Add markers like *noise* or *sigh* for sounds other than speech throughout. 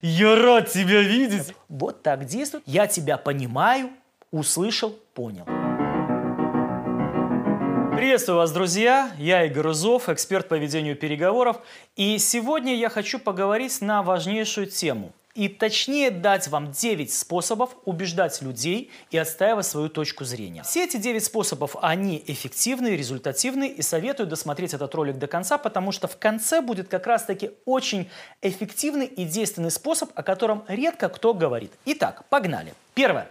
Я рад тебя видеть. Вот так действует. Я тебя понимаю, услышал, понял. Приветствую вас, друзья! Я Игорь Узов, эксперт по ведению переговоров. И сегодня я хочу поговорить на важнейшую тему. И точнее дать вам 9 способов убеждать людей и отстаивать свою точку зрения. Все эти 9 способов, они эффективны, результативны. И советую досмотреть этот ролик до конца, потому что в конце будет как раз таки очень эффективный и действенный способ, о котором редко кто говорит. Итак, погнали. Первое.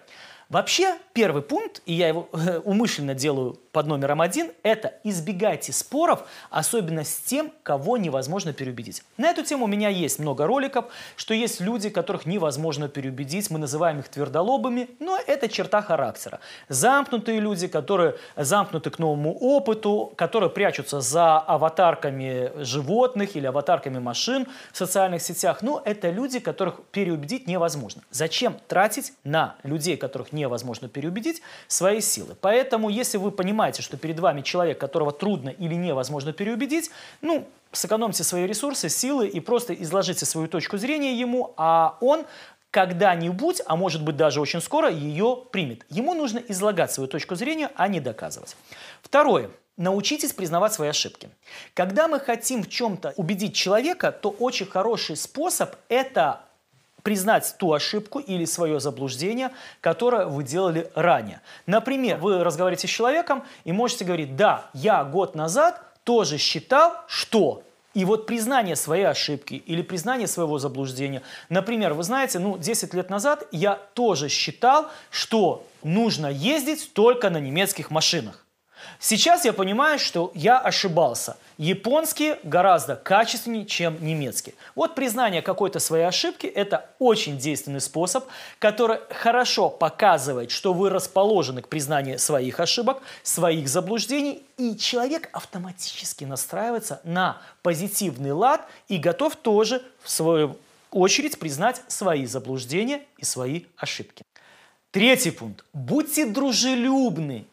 Вообще, первый пункт, и я его э, умышленно делаю под номером один, это избегайте споров, особенно с тем, кого невозможно переубедить. На эту тему у меня есть много роликов, что есть люди, которых невозможно переубедить, мы называем их твердолобыми, но это черта характера. Замкнутые люди, которые замкнуты к новому опыту, которые прячутся за аватарками животных или аватарками машин в социальных сетях, ну, это люди, которых переубедить невозможно. Зачем тратить на людей, которых невозможно переубедить, свои силы? Поэтому, если вы понимаете, что перед вами человек, которого трудно или невозможно переубедить, ну, сэкономьте свои ресурсы, силы и просто изложите свою точку зрения ему, а он когда-нибудь, а может быть даже очень скоро, ее примет. Ему нужно излагать свою точку зрения, а не доказывать. Второе. Научитесь признавать свои ошибки. Когда мы хотим в чем-то убедить человека, то очень хороший способ – это признать ту ошибку или свое заблуждение, которое вы делали ранее. Например, вы разговариваете с человеком и можете говорить, да, я год назад тоже считал, что и вот признание своей ошибки или признание своего заблуждения. Например, вы знаете, ну, 10 лет назад я тоже считал, что нужно ездить только на немецких машинах. Сейчас я понимаю, что я ошибался. Японские гораздо качественнее, чем немецкие. Вот признание какой-то своей ошибки – это очень действенный способ, который хорошо показывает, что вы расположены к признанию своих ошибок, своих заблуждений, и человек автоматически настраивается на позитивный лад и готов тоже, в свою очередь, признать свои заблуждения и свои ошибки. Третий пункт. Будьте дружелюбны.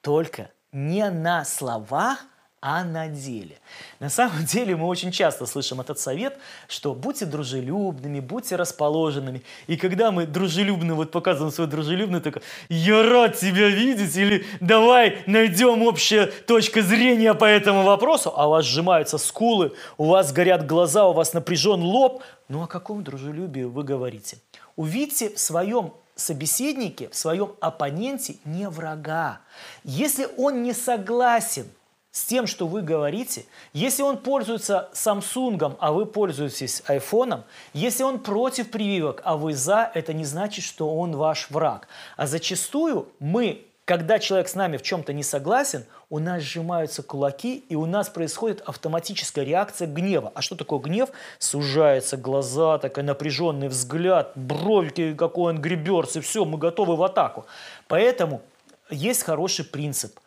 Только не на словах, а на деле. На самом *laughs* деле мы очень часто слышим этот совет, что будьте дружелюбными, будьте расположенными. И когда мы дружелюбно вот показываем свой дружелюбный, только «я рад тебя видеть» или «давай найдем общая точка зрения по этому вопросу», а у вас сжимаются скулы, у вас горят глаза, у вас напряжен лоб. Ну о каком дружелюбии вы говорите? Увидьте в своем собеседнике, в своем оппоненте не врага. Если он не согласен с тем, что вы говорите, если он пользуется Samsung, а вы пользуетесь iPhone, если он против прививок, а вы за, это не значит, что он ваш враг. А зачастую мы когда человек с нами в чем-то не согласен, у нас сжимаются кулаки, и у нас происходит автоматическая реакция гнева. А что такое гнев? Сужаются глаза, такой напряженный взгляд, бровки, какой он греберс, и все, мы готовы в атаку. Поэтому есть хороший принцип.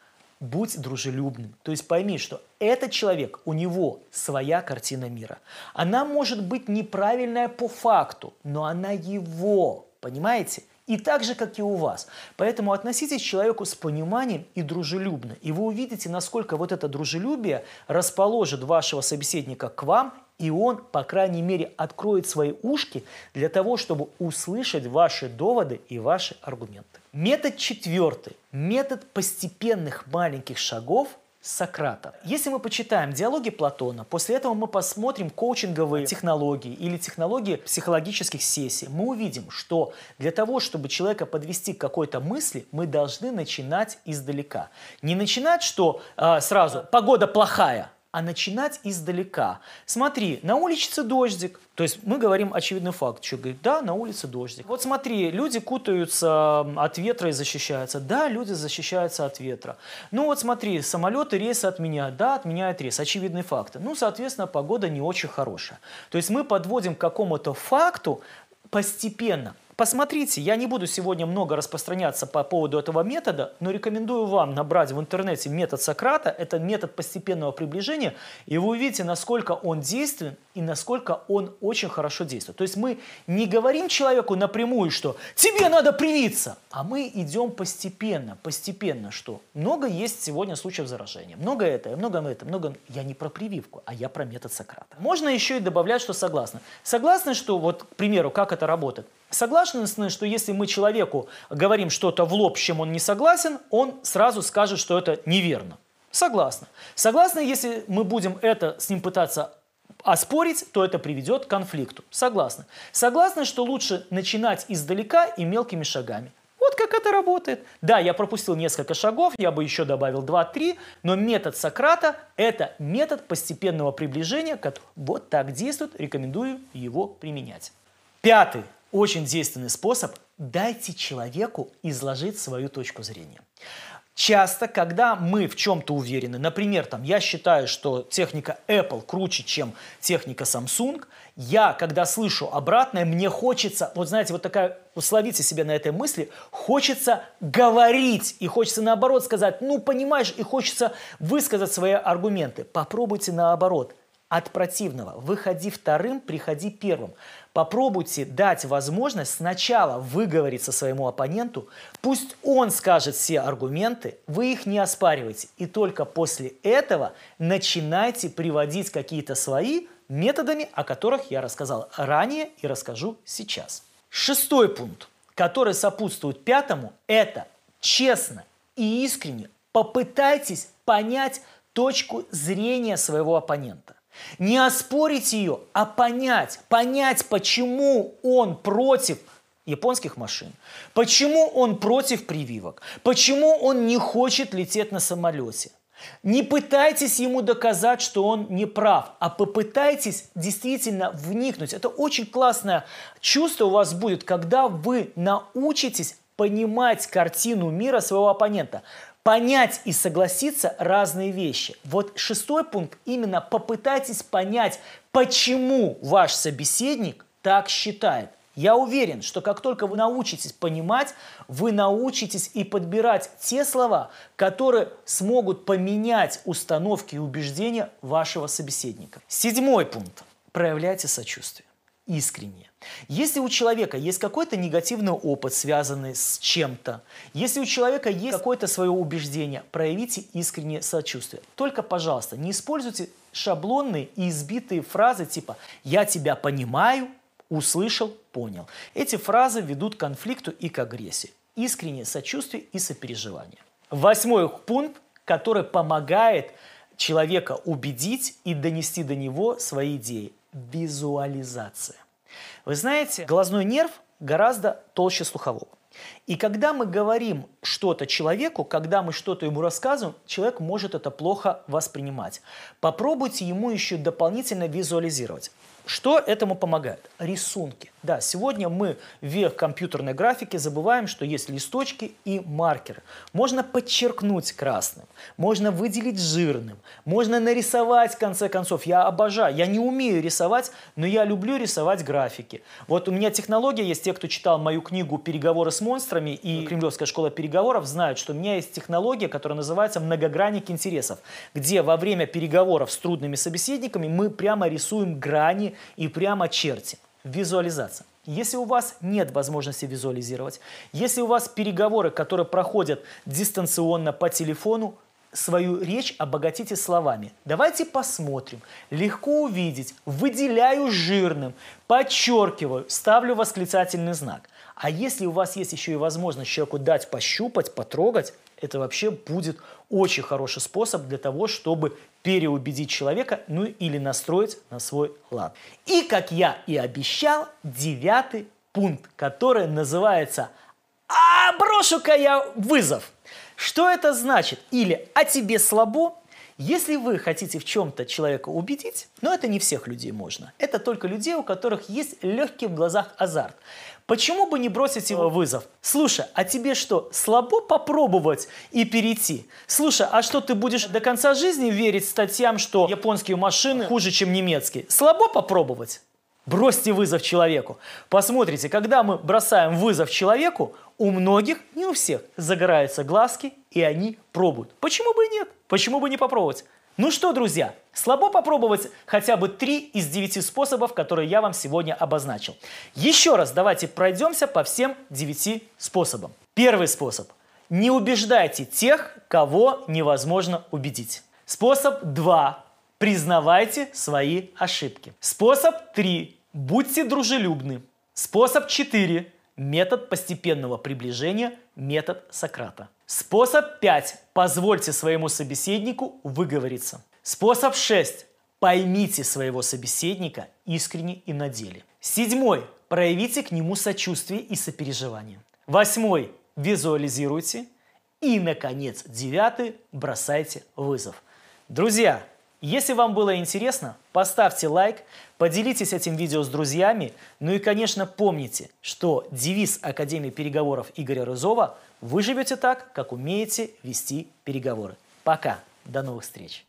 Будь дружелюбным. То есть пойми, что этот человек, у него своя картина мира. Она может быть неправильная по факту, но она его. Понимаете? И так же, как и у вас. Поэтому относитесь к человеку с пониманием и дружелюбно. И вы увидите, насколько вот это дружелюбие расположит вашего собеседника к вам, и он, по крайней мере, откроет свои ушки для того, чтобы услышать ваши доводы и ваши аргументы. Метод четвертый. Метод постепенных маленьких шагов – Сократа. Если мы почитаем диалоги Платона, после этого мы посмотрим коучинговые технологии или технологии психологических сессий, мы увидим, что для того, чтобы человека подвести к какой-то мысли, мы должны начинать издалека. Не начинать, что э, сразу «погода плохая», а начинать издалека. Смотри, на улице дождик. То есть мы говорим очевидный факт. Что говорит, да, на улице дождик. Вот смотри, люди кутаются от ветра и защищаются. Да, люди защищаются от ветра. Ну вот смотри, самолеты рейсы отменяют. Да, отменяют рейс. Очевидный факт. Ну, соответственно, погода не очень хорошая. То есть мы подводим к какому-то факту постепенно. Посмотрите, я не буду сегодня много распространяться по поводу этого метода, но рекомендую вам набрать в интернете метод Сократа. Это метод постепенного приближения, и вы увидите, насколько он действен и насколько он очень хорошо действует. То есть мы не говорим человеку напрямую, что тебе надо привиться, а мы идем постепенно, постепенно, что много есть сегодня случаев заражения, много это, много это, много... Я не про прививку, а я про метод Сократа. Можно еще и добавлять, что согласны. Согласны, что вот, к примеру, как это работает? Согласны, что если мы человеку говорим что-то в лоб, с чем он не согласен, он сразу скажет, что это неверно. Согласны. Согласны, если мы будем это с ним пытаться оспорить, то это приведет к конфликту. Согласны. Согласны, что лучше начинать издалека и мелкими шагами. Вот как это работает. Да, я пропустил несколько шагов, я бы еще добавил 2-3, но метод Сократа – это метод постепенного приближения, который вот так действует, рекомендую его применять. Пятый очень действенный способ – дайте человеку изложить свою точку зрения. Часто, когда мы в чем-то уверены, например, там, я считаю, что техника Apple круче, чем техника Samsung, я, когда слышу обратное, мне хочется, вот знаете, вот такая, условите себя на этой мысли, хочется говорить, и хочется наоборот сказать, ну, понимаешь, и хочется высказать свои аргументы. Попробуйте наоборот – от противного. Выходи вторым, приходи первым. Попробуйте дать возможность сначала выговориться своему оппоненту, пусть он скажет все аргументы, вы их не оспаривайте. И только после этого начинайте приводить какие-то свои методами, о которых я рассказал ранее и расскажу сейчас. Шестой пункт, который сопутствует пятому, это честно и искренне попытайтесь понять точку зрения своего оппонента. Не оспорить ее, а понять, понять, почему он против японских машин, почему он против прививок, почему он не хочет лететь на самолете. Не пытайтесь ему доказать, что он не прав, а попытайтесь действительно вникнуть. Это очень классное чувство у вас будет, когда вы научитесь понимать картину мира своего оппонента понять и согласиться разные вещи. Вот шестой пункт именно попытайтесь понять, почему ваш собеседник так считает. Я уверен, что как только вы научитесь понимать, вы научитесь и подбирать те слова, которые смогут поменять установки и убеждения вашего собеседника. Седьмой пункт. Проявляйте сочувствие искренне. Если у человека есть какой-то негативный опыт, связанный с чем-то, если у человека есть какое-то свое убеждение, проявите искреннее сочувствие. Только, пожалуйста, не используйте шаблонные и избитые фразы типа «я тебя понимаю», «услышал», «понял». Эти фразы ведут к конфликту и к агрессии. Искреннее сочувствие и сопереживание. Восьмой пункт, который помогает человека убедить и донести до него свои идеи – визуализация. Вы знаете, глазной нерв гораздо толще слухового. И когда мы говорим что-то человеку, когда мы что-то ему рассказываем, человек может это плохо воспринимать. Попробуйте ему еще дополнительно визуализировать. Что этому помогает? Рисунки. Да, сегодня мы в век компьютерной графики забываем, что есть листочки и маркеры. Можно подчеркнуть красным, можно выделить жирным, можно нарисовать в конце концов. Я обожаю, я не умею рисовать, но я люблю рисовать графики. Вот у меня технология есть, те, кто читал мою книгу «Переговоры с монстрами» и «Кремлевская школа переговоров», знают, что у меня есть технология, которая называется «многогранник интересов», где во время переговоров с трудными собеседниками мы прямо рисуем грани и прямо чертим. Визуализация. Если у вас нет возможности визуализировать, если у вас переговоры, которые проходят дистанционно по телефону, свою речь обогатите словами. Давайте посмотрим. Легко увидеть. Выделяю жирным, подчеркиваю, ставлю восклицательный знак. А если у вас есть еще и возможность человеку дать пощупать, потрогать, это вообще будет очень хороший способ для того, чтобы переубедить человека, ну или настроить на свой лад. И, как я и обещал, девятый пункт, который называется «А брошу-ка я вызов». Что это значит? Или «А тебе слабо?» Если вы хотите в чем-то человека убедить, но это не всех людей можно. Это только людей, у которых есть легкий в глазах азарт. Почему бы не бросить его вызов? Слушай, а тебе что, слабо попробовать и перейти? Слушай, а что ты будешь до конца жизни верить статьям, что японские машины хуже, чем немецкие? Слабо попробовать? Бросьте вызов человеку. Посмотрите, когда мы бросаем вызов человеку, у многих, не у всех, загораются глазки, и они пробуют. Почему бы и нет? Почему бы не попробовать? Ну что, друзья, слабо попробовать хотя бы три из девяти способов, которые я вам сегодня обозначил. Еще раз давайте пройдемся по всем девяти способам. Первый способ. Не убеждайте тех, кого невозможно убедить. Способ 2. Признавайте свои ошибки. Способ 3. Будьте дружелюбны. Способ 4. Метод постепенного приближения, метод Сократа. Способ 5. Позвольте своему собеседнику выговориться. Способ 6. Поймите своего собеседника искренне и на деле. Седьмой. Проявите к нему сочувствие и сопереживание. Восьмой. Визуализируйте. И, наконец, девятый. Бросайте вызов. Друзья, если вам было интересно, поставьте лайк, поделитесь этим видео с друзьями, ну и, конечно, помните, что девиз Академии переговоров Игоря Рызова – вы живете так, как умеете вести переговоры. Пока, до новых встреч!